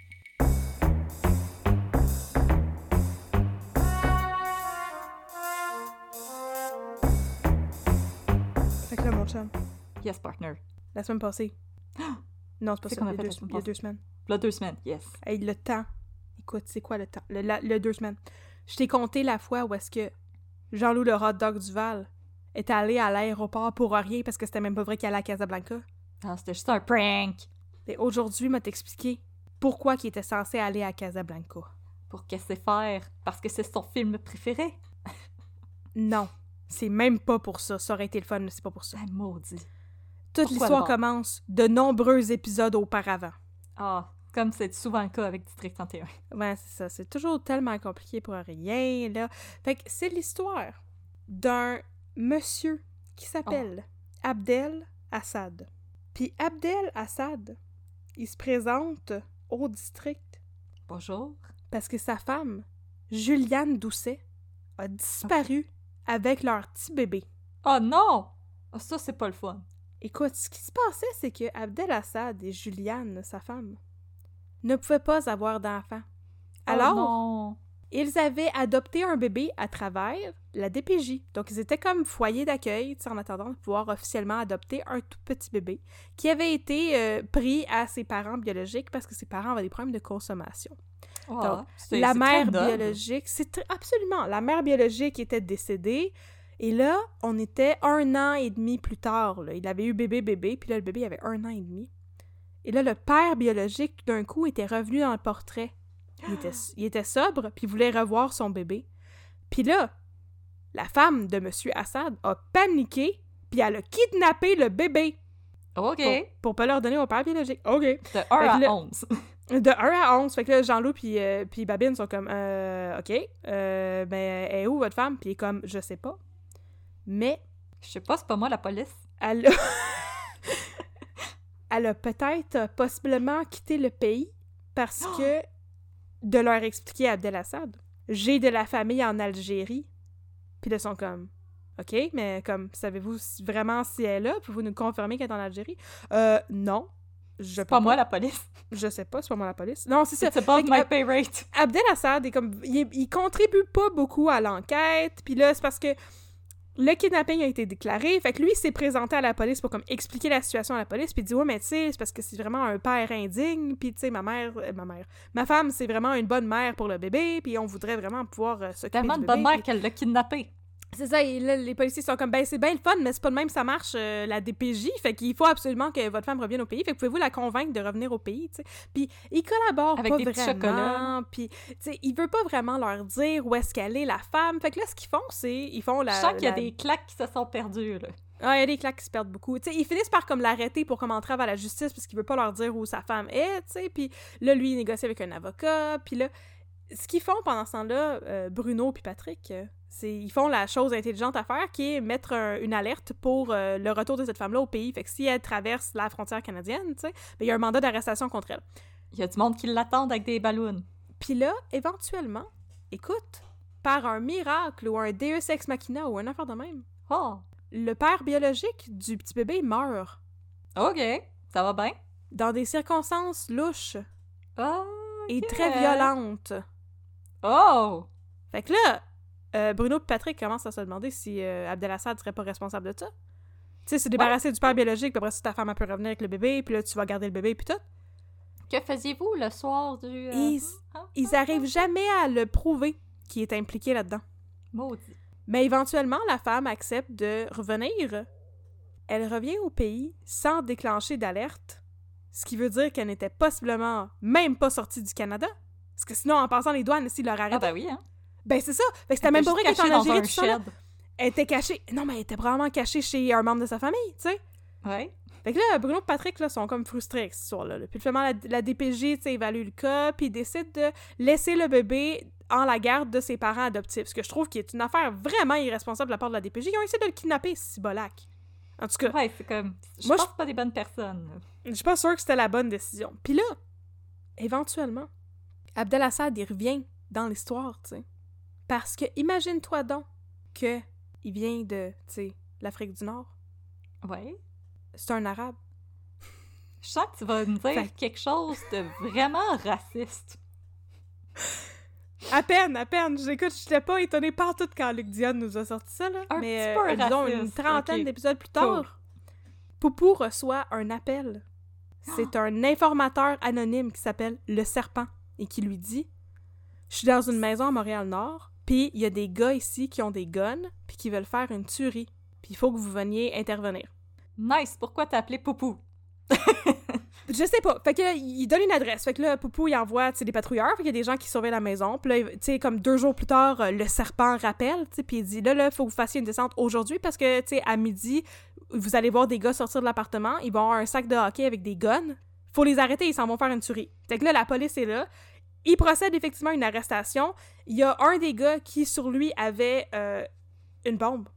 Mon chum, Yes, partner. la semaine passée. Non, c'est pas ça. qu'on a fait deux, la semaine il y a deux semaines. Là, deux semaines, yes. Hey, le temps. Écoute, c'est quoi le temps? Le, la- le deux semaines. Je t'ai compté la fois où est-ce que Jean-Loup le hot dog Duval est allé à l'aéroport pour rien parce que c'était même pas vrai qu'il allait à Casablanca. Ah, c'était juste un prank. Et aujourd'hui, m'a t'expliqué pourquoi il était censé aller à Casablanca. Pour qu'est-ce que c'est faire? Parce que c'est son film préféré. Non, c'est même pas pour ça. Ça aurait été le fun, mais c'est pas pour ça. Ah, maudit. Toute l'histoire commence de nombreux épisodes auparavant. Ah, comme c'est souvent le cas avec District 31. Ouais, c'est ça. C'est toujours tellement compliqué pour rien, là. Fait que c'est l'histoire d'un monsieur qui s'appelle Abdel Assad. Puis Abdel Assad, il se présente au district Bonjour. parce que sa femme, Juliane Doucet, a disparu avec leur petit bébé. Oh non! Ah, ça, c'est pas le fun. Écoute, ce qui se passait, c'est que Abdel Assad et Juliane, sa femme, ne pouvaient pas avoir d'enfant. Alors, Oh non! ils avaient adopté un bébé à travers la DPJ. Donc, ils étaient comme foyer d'accueil, en attendant de pouvoir officiellement adopter un tout petit bébé qui avait été euh, pris à ses parents biologiques parce que ses parents avaient des problèmes de consommation. Ah, Donc, La mère biologique, c'est absolument, la mère biologique était décédée. Et là, on était un an et demi plus tard. là. Il avait eu bébé, bébé, puis là, le bébé avait un an et demi. Et là, le père biologique, tout d'un coup, était revenu dans le portrait. Il était, il était sobre, puis il voulait revoir son bébé. Puis là, la femme de M. Assad a paniqué, puis elle a kidnappé le bébé OK. pour, pour pas leur donner au père biologique. OK. De 1 Fait que à là- 11. De 1 à 11. Fait que là, Jean-Loup puis, euh, puis Babine sont comme, euh, OK, euh, ben, elle est où votre femme? Puis il est comme, je sais pas. Mais Je sais pas, c'est pas moi la police. elle a... elle a peut-être possiblement quitté le pays parce que de leur expliquer à Abdel Assad, j'ai de la famille en Algérie. Puis là, ils sont comme, OK, mais comme, savez-vous vraiment si elle est là? Pouvez-vous nous confirmer qu'elle est en Algérie? Euh, non. Je pas moi la police. Je sais pas, c'est pas moi la police. Non, c'est ça. C'est que, my pay rate. Abdel Assad est comme il, il contribue pas beaucoup à l'enquête puis là c'est parce que le kidnapping a été déclaré fait que lui il s'est présenté à la police pour comme expliquer la situation à la police puis il dit ouais mais tu sais c'est parce que c'est vraiment un père indigne puis tu sais ma mère euh, ma mère ma femme c'est vraiment une bonne mère pour le bébé puis on voudrait vraiment pouvoir euh, s'occuper Tellement de bonne mère qu'elle l'a kidnappé. C'est ça, et là, les policiers sont comme, ben c'est bien le fun, mais c'est pas de même ça marche, euh, la DPJ, fait qu'il faut absolument que votre femme revienne au pays, fait que pouvez-vous la convaincre de revenir au pays, tu sais? Puis il collabore Avec pas des vraiment, chocolats. puis tu sais, il veut pas vraiment leur dire où est-ce qu'elle est, la femme, fait que là, ce qu'ils font, c'est, ils font la... Je sens qu'il y a des claques qui se sont perdues, là. Ah, il y a des claques qui se perdent beaucoup. Tu sais, ils finissent par comme l'arrêter pour comme entrer à la justice parce qu'il veut pas leur dire où sa femme est, tu sais. Puis là, lui, il négocie avec un avocat. Puis là, ce qu'ils font pendant ce temps-là, euh, Bruno puis Patrick, euh, ils font la chose intelligente à faire qui est mettre un- une alerte pour euh, le retour de cette femme-là au pays. Fait que si elle traverse la frontière canadienne, tu sais, ben, il y a un mandat d'arrestation contre elle. Il y a du monde qui l'attend avec des ballons. Puis là, éventuellement, écoute, par un miracle ou un Deus Ex Machina ou un affaire de même, Oh, le père biologique du petit bébé meurt OK. Ça va bien? dans des circonstances louches Oh, et très violentes. Oh! Fait que là, euh, Bruno et Patrick commencent à se demander si euh, Abdelassad serait pas responsable de ça. Tu sais, se débarrasser du père biologique, puis après ça, ta femme peut revenir avec le bébé, puis là, tu vas garder le bébé, puis tout. Que faisiez-vous le soir du... euh, Ils, hein? ils arrivent jamais à le prouver qui est impliqué là-dedans. Maudit. Mais éventuellement, la femme accepte de revenir. Elle revient au pays sans déclencher d'alerte, ce qui veut dire qu'elle n'était possiblement même pas sortie du Canada. Parce que sinon, en passant les douanes, s'ils leur Ah arrêtent. ben oui, hein? Ben c'est ça! Fait que c'était même pas vrai qu'elle était en Algérie, tout ça. Elle était cachée. Non, mais elle était probablement cachée chez un membre de sa famille, tu sais. Ouais. Fait que là, Bruno et Patrick là, sont comme frustrés avec cette histoire-là. là. Puis finalement, la, la DPJ tu sais, évalue le cas, puis décide de laisser le bébé en la garde de ses parents adoptifs. Ce que je trouve qui est une affaire vraiment irresponsable de la part de la DPJ. Ils ont essayé de le kidnapper, ce bolac. En tout cas, Ouais, c'est comme... Je Moi, pense pas des bonnes personnes. je suis pas sûre que c'était la bonne décision. Puis là, éventuellement, Abdelassad, il revient dans l'histoire, tu sais. Parce que imagine-toi donc que il vient de, tu sais, l'Afrique du Nord. Ouais. C'est un arabe. Je sens que tu vas me dire Fait- quelque chose de vraiment raciste. À peine, à peine. J'écoute, j'étais pas étonnée par tout quand Luc Dion nous a sorti ça, là. Un Mais petit peu euh, disons une trentaine d'épisodes plus tard, Poupou reçoit un appel. C'est un informateur anonyme qui s'appelle Le Serpent et qui lui dit Je suis dans une maison à Montréal-Nord, puis il y a des gars ici qui ont des guns, puis qui veulent faire une tuerie. Puis il faut que vous veniez intervenir. Nice, pourquoi t'as appelé Poupou? Je sais pas. Fait que il donne une adresse. Fait que là, Poupou, il envoie, des patrouilleurs. Fait qu'il y a des gens qui surveillent la maison. Puis là, tu sais, comme deux jours plus tard, euh, le serpent rappelle, tu puis il dit, là, là, faut que vous fassiez une descente aujourd'hui parce que, tu sais, à midi, vous allez voir des gars sortir de l'appartement. Ils vont avoir un sac de hockey avec des guns. Faut les arrêter, ils s'en vont faire une tuerie. Fait que là, la police est là. Il procède effectivement à une arrestation. Il y a un des gars qui, sur lui, avait euh, une bombe.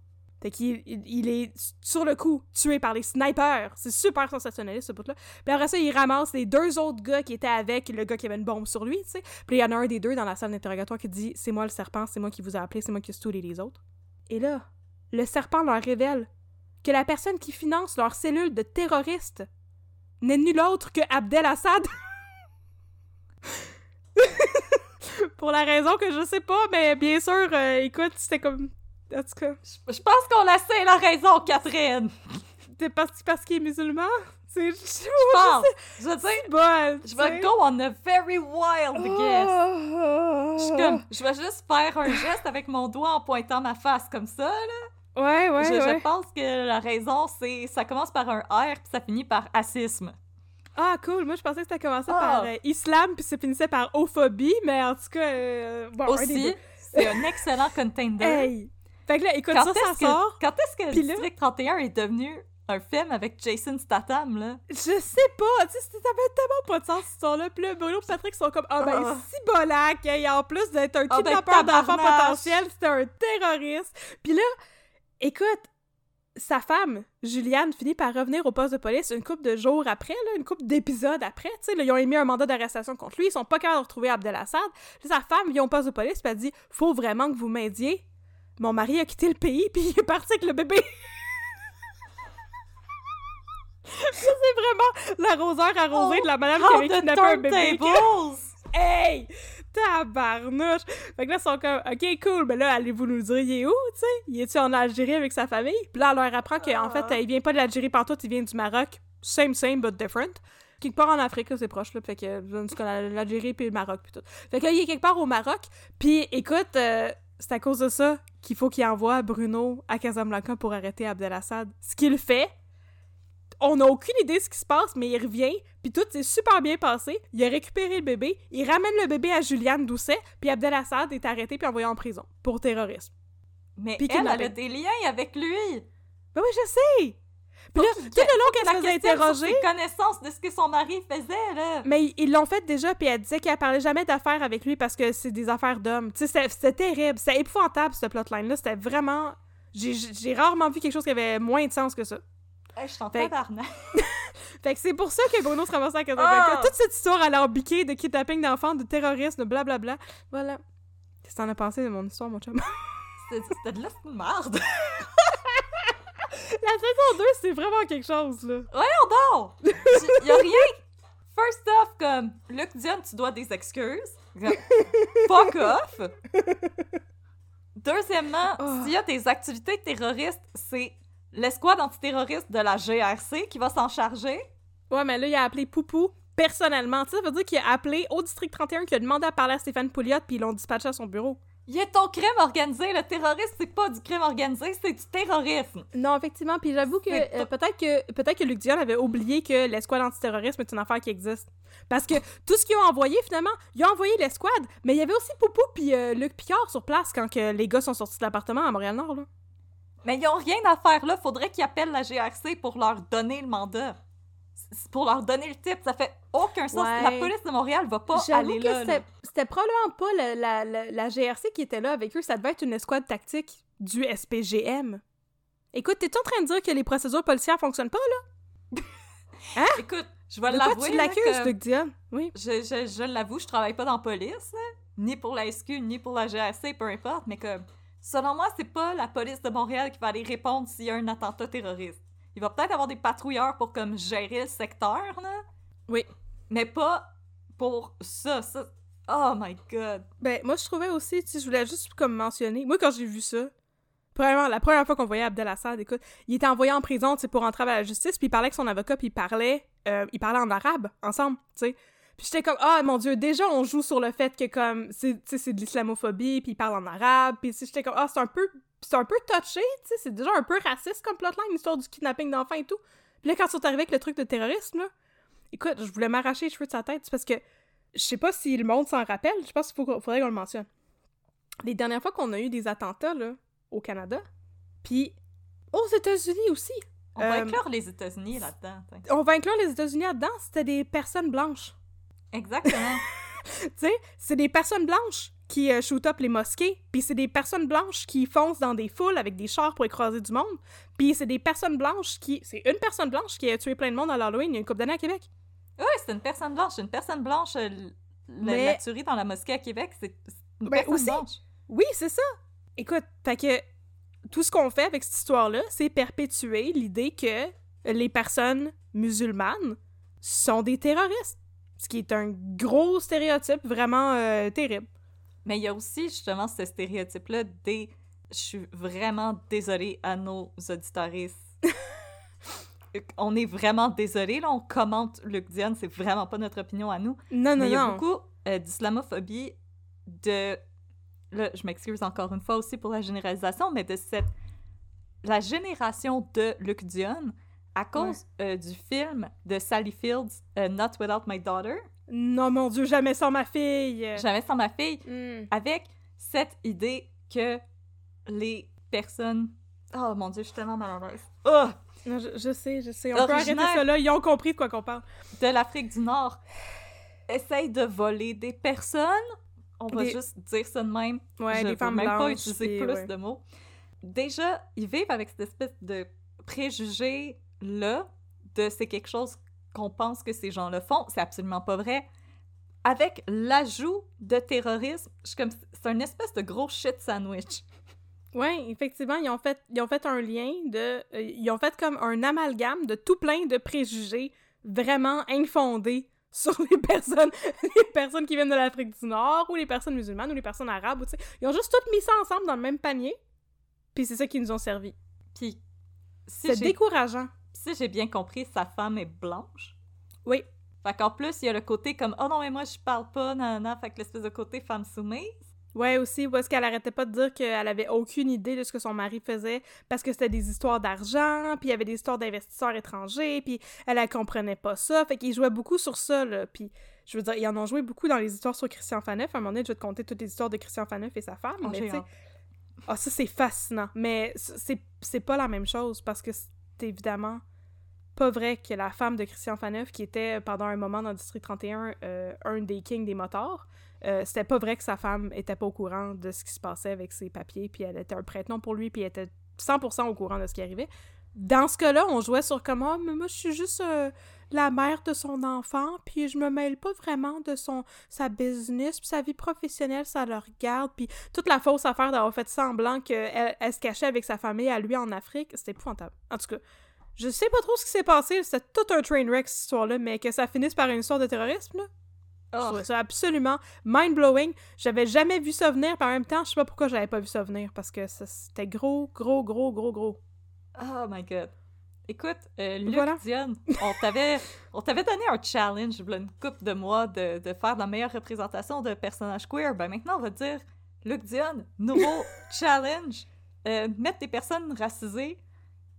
Fait qu'il il, est sur le coup tué par les snipers. C'est super sensationnaliste, ce bout-là. Puis après ça, il ramasse les deux autres gars qui étaient avec le gars qui avait une bombe sur lui. Puis il y en a un des deux dans la salle d'interrogatoire qui dit C'est moi le serpent, c'est moi qui vous ai appelé, c'est moi qui ai stoulé les autres. Et là, le serpent leur révèle que la personne qui finance leur cellule de terroristes n'est nul autre que Abdel Assad. Pour la raison que je sais pas, mais bien sûr, euh, écoute, c'était comme. En tout cas, Je, je pense qu'on a c'est la raison, Catherine. c'est parce, parce qu'il est musulman? C'est. Je Je pense. Je veux dire, Bon, je vais go on a very wild guess. Je comme, je vais juste faire un geste avec mon doigt en pointant ma face comme ça, là. Ouais, ouais, je, ouais. je pense que la raison, c'est ça commence par un R puis ça finit par racisme. Ah, cool. Moi, je pensais que ça commençait Ah. par euh, islam puis ça finissait par hophobie, mais en tout cas, euh, bon, Aussi, c'est un excellent contender. Hey! Fait que là, écoute, quand ça, ça que, sort. quand est-ce que là- District 31 est devenu un film avec Jason Statham, là? Je sais pas, tu sais, ça fait tellement pas de sens, cette histoire-là. Puis là, Bruno et Patrick sont comme, ah ben, Ah. si bolac, hey, en plus d'être un Ah ben, kidnappeur d'enfants tabarnache. potentiels, c'était un terroriste. Puis là, écoute, sa femme, Juliane, finit par revenir au poste de police une couple de jours après, là, une couple d'épisodes après, là, ils ont émis un mandat d'arrestation contre lui, ils sont pas capables de retrouver Abdelassad. Sa femme vient au poste de police, puis elle dit, faut vraiment que vous m'aidiez. Mon mari a quitté le pays, puis il est parti avec le bébé. C'est vraiment l'arroseur arrosé de la madame qui avait kidnappé un bébé. Hey! Tabarnouche! Fait que là, ils sont comme, OK, cool, mais là, allez-vous nous dire, il est où, tu sais? Il est-tu en Algérie avec sa famille? Puis là, elle leur apprend qu'en Ah. fait, il vient pas de l'Algérie partout, il vient du Maroc. Same, same, but different. Quelque part en Afrique, c'est proche, là. Fait que, l'Algérie puis le Maroc, puis tout. Fait que là, il est quelque part au Maroc. Puis, écoute, euh, c'est à cause de ça qu'il faut qu'il envoie Bruno à Casablanca pour arrêter Abdelassad. Ce qu'il fait, on n'a aucune idée de ce qui se passe, mais il revient, puis tout s'est super bien passé. Il a récupéré le bébé, il ramène le bébé à Juliane Doucet, puis Abdelassad est arrêté puis envoyé en prison pour terrorisme. Mais Puis elle, elle a des liens avec lui! Ben oui, je sais! Puis là, tout le long qu'elle se faisait interroger... ses connaissances de ce que son mari faisait, là. Mais ils l'ont fait déjà, puis elle disait qu'elle parlait jamais d'affaires avec lui parce que c'est des affaires d'hommes. Tu sais, c'était terrible. C'était épouvantable, ce plotline-là. C'était vraiment... J'ai rarement vu quelque chose qui avait moins de sens que ça. Je suis en tabarnak. fait que c'est pour ça que Bruno se ramassait à Casablanca. Oh! Toute cette histoire à leur biquet de kidnapping d'enfants, de terrorisme, de blablabla. Voilà. Qu'est-ce que t'en as pensé de mon histoire, mon chum? C'était de la merde. La saison 2, c'est vraiment quelque chose, là. Voyons donc! Y a rien. First off, comme, Luc Dion, tu dois des excuses. Fuck off! Deuxièmement, Oh. s'il y a des activités terroristes, c'est l'escouade antiterroriste de la GRC qui va s'en charger? Ouais, mais là, il a appelé Poupou personnellement. Ça veut dire qu'il a appelé au district 31 qui a demandé à parler à Stéphane Pouliot, puis ils l'ont dispatché à son bureau. Il y a ton crime organisé. Le terrorisme, c'est pas du crime organisé, c'est du terrorisme. Non, effectivement, puis j'avoue que euh, peut-être que peut-être que Luc Dion avait oublié que l'escouade antiterrorisme est une affaire qui existe. Parce que tout ce qu'ils ont envoyé, finalement, ils ont envoyé l'escouade, mais il y avait aussi Poupou puis euh, Luc Picard sur place quand que les gars sont sortis de l'appartement à Montréal-Nord. Mais ils ont rien à faire là. Faudrait qu'ils appellent la GRC pour leur donner le mandat. Pour leur donner le type. Ça fait aucun sens. Ouais. La police de Montréal va pas aller que là. c'était- probablement pas la, la- la- la GRC qui était là avec eux, ça devait être une escouade tactique du SPGM. Écoute, t'es en train de dire que les procédures policières fonctionnent pas, là? Écoute, je vais l'avouer. tu l'accuses, Dion? Oui. Je, je, je l'avoue, je travaille pas dans la police, ni pour la SQ, ni pour la GRC, peu importe, mais comme, selon moi, c'est pas la police de Montréal qui va aller répondre s'il y a un attentat terroriste. Il va peut-être avoir des patrouilleurs pour comme gérer le secteur, là. Oui. Mais pas pour ça, ça. Oh my god. Ben, moi, je trouvais aussi, tu sais, je voulais juste comme mentionner, moi, quand j'ai vu ça, premièrement, la première fois qu'on voyait Abdel Assad, écoute, il était envoyé en prison, tu sais, pour entrer à la justice, puis il parlait avec son avocat, puis il parlait, euh, il parlait en arabe, ensemble, tu sais. Puis j'étais comme, ah, mon Dieu, déjà, on joue sur le fait que, comme, c'est, tu sais, c'est de l'islamophobie, puis il parle en arabe, puis j'étais comme, ah, c'est un peu, c'est un peu touché, tu sais, c'est déjà un peu raciste comme plotline, l'histoire du kidnapping d'enfants et tout. Puis là, quand ils sont arrivés avec le truc de terrorisme, là, écoute, je voulais m'arracher les cheveux de sa tête, parce que je sais pas si le monde s'en rappelle, je pense qu'il faudrait qu'on le mentionne. Les dernières fois qu'on a eu des attentats, là, au Canada, puis aux États-Unis aussi, On va Euh, inclure les États-Unis là-dedans. on va inclure les États-Unis là-dedans, c'était des personnes blanches. Exactement. tu sais, c'est des personnes blanches qui euh, shoot up les mosquées, puis c'est des personnes blanches qui foncent dans des foules avec des chars pour écraser du monde, puis c'est des personnes blanches qui... C'est une personne blanche qui a tué plein de monde à l'Halloween il y a une couple d'années à Québec. oui, c'est une personne blanche. Une personne blanche, euh, Mais- la tuerie dans la mosquée à Québec, c'est c'est une Ben, personne aussi. blanche. Oui, c'est ça. Écoute, fait que tout ce qu'on fait avec cette histoire-là, c'est perpétuer l'idée que les personnes musulmanes sont des terroristes. Ce qui est un gros stéréotype vraiment euh, terrible. Mais il y a aussi justement ce stéréotype-là des. Je suis vraiment désolée à nos auditoristes. on est vraiment désolé, là, on commente Luc Dion, c'est vraiment pas notre opinion à nous. Non, non, Mais il y a non. beaucoup euh, d'islamophobie, de. Là, je m'excuse encore une fois aussi pour la généralisation, mais de cette. La génération de Luc Dion, à cause euh, du film de Sally Fields, euh, Not Without My Daughter, Non, mon Dieu, jamais sans ma fille. Jamais sans ma fille, Hmm. avec cette idée que les personnes. Oh mon dieu, je suis tellement malheureuse. Oh! Non, je, je sais, je sais. On peut arrêter ça là. Ils ont compris de quoi qu'on parle. De l'Afrique du Nord essayent de voler des personnes. On va Des- juste dire ça de même. Ouais, je des femmes même pas blanches, utiliser puis, plus ouais. de mots. Déjà, ils vivent avec cette espèce de préjugé-là de c'est quelque chose qu'on pense que ces gens le font. C'est absolument pas vrai. Avec l'ajout de terrorisme, je suis comme c'est un espèce de gros shit sandwich. Ouais, effectivement, ils ont fait, ils ont fait un lien de, euh, ils ont fait comme un amalgame de tout plein de préjugés vraiment infondés sur les personnes, les personnes qui viennent de l'Afrique du Nord ou les personnes musulmanes ou les personnes arabes. ou. Ils ont juste tout mis ça ensemble dans le même panier, puis c'est ça qui nous ont servi. Puis si C'est décourageant. Si j'ai bien compris, sa femme est blanche? Oui. Fait qu'en plus, il y a le côté comme oh non mais moi je parle pas non non, fait que l'espèce de côté femme soumise. Ouais, aussi, parce qu'elle arrêtait pas de dire qu'elle avait aucune idée de ce que son mari faisait, parce que c'était des histoires d'argent, puis il y avait des histoires d'investisseurs étrangers, puis elle, elle comprenait pas ça. Fait qu'ils jouaient beaucoup sur ça, là. Puis, je veux dire, ils en ont joué beaucoup dans les histoires sur Christian Faneuf. À un moment donné, je vais te conter toutes les histoires de Christian Faneuf et sa femme, Oh, mais j'ai tu sais, hâte. Ah, ça, c'est fascinant. Mais c'est c'est pas la même chose parce que évidemment pas vrai que la femme de Christian Faneuf, qui était pendant un moment dans le District 31 euh, un des kings des motards, euh, c'était pas vrai que sa femme était pas au courant de ce qui se passait avec ses papiers, puis elle était un prête-nom pour lui, puis elle était 100% au courant de ce qui arrivait. Dans ce cas-là, on jouait sur comment, oh, mais moi je suis juste euh, la mère de son enfant, puis je me mêle pas vraiment de son sa business, puis sa vie professionnelle, ça le regarde, puis toute la fausse affaire d'avoir fait semblant qu'elle elle se cachait avec sa famille à lui en Afrique, c'était épouvantable. En tout cas, je sais pas trop ce qui s'est passé, c'était tout un train wreck cette histoire-là, mais que ça finisse par une histoire de terrorisme, là. Oh. C'est absolument mind-blowing. J'avais jamais vu ça venir, par en même temps, je sais pas pourquoi j'avais pas vu ça venir, parce que c'était gros, gros, gros, gros, gros. Oh my god. Écoute, euh, Luc on t'avait, on t'avait donné un challenge, une couple de mois, de, de, faire la meilleure représentation de personnages queer. Ben maintenant, on va dire, Luc Dion, nouveau challenge, euh, mettre des personnes racisées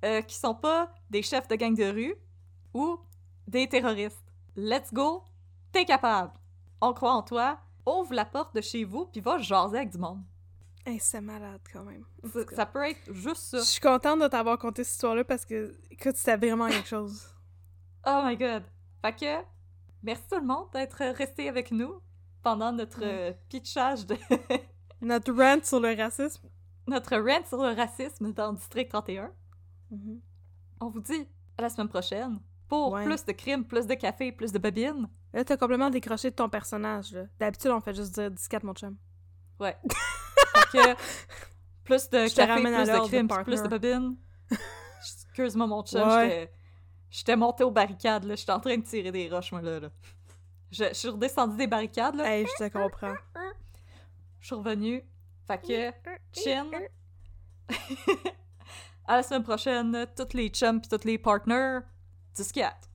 euh, qui sont pas des chefs de gang de rue ou des terroristes. Let's go, t'es capable. On croit en toi. Ouvre la porte de chez vous puis va jaser avec du monde. Hey, c'est malade quand même. Ça, peut être juste ça. Je suis contente de t'avoir conté cette histoire-là parce que, écoute, c'était vraiment quelque chose. Oh my god. Fait que, merci tout le monde d'être resté avec nous pendant notre euh, pitchage de. notre rant sur le racisme. Notre rant sur le racisme dans le District 31. Mm-hmm. On vous dit à la semaine prochaine pour plus de crimes, plus de café, plus de babines. Là, t'as complètement décroché de ton personnage. D'habitude, on fait juste dire 14 mon chum. Ouais. que plus de café, plus de crime, plus de babine. Excuse-moi, mon chum, j'étais monté aux barricades, là. J'étais en train de tirer des roches, moi, là. Je, suis redescendue des barricades, là. Hey, je te comprends. Je suis revenue. Fait que, chin. à la semaine prochaine, toutes les chums pis tous les partners scat.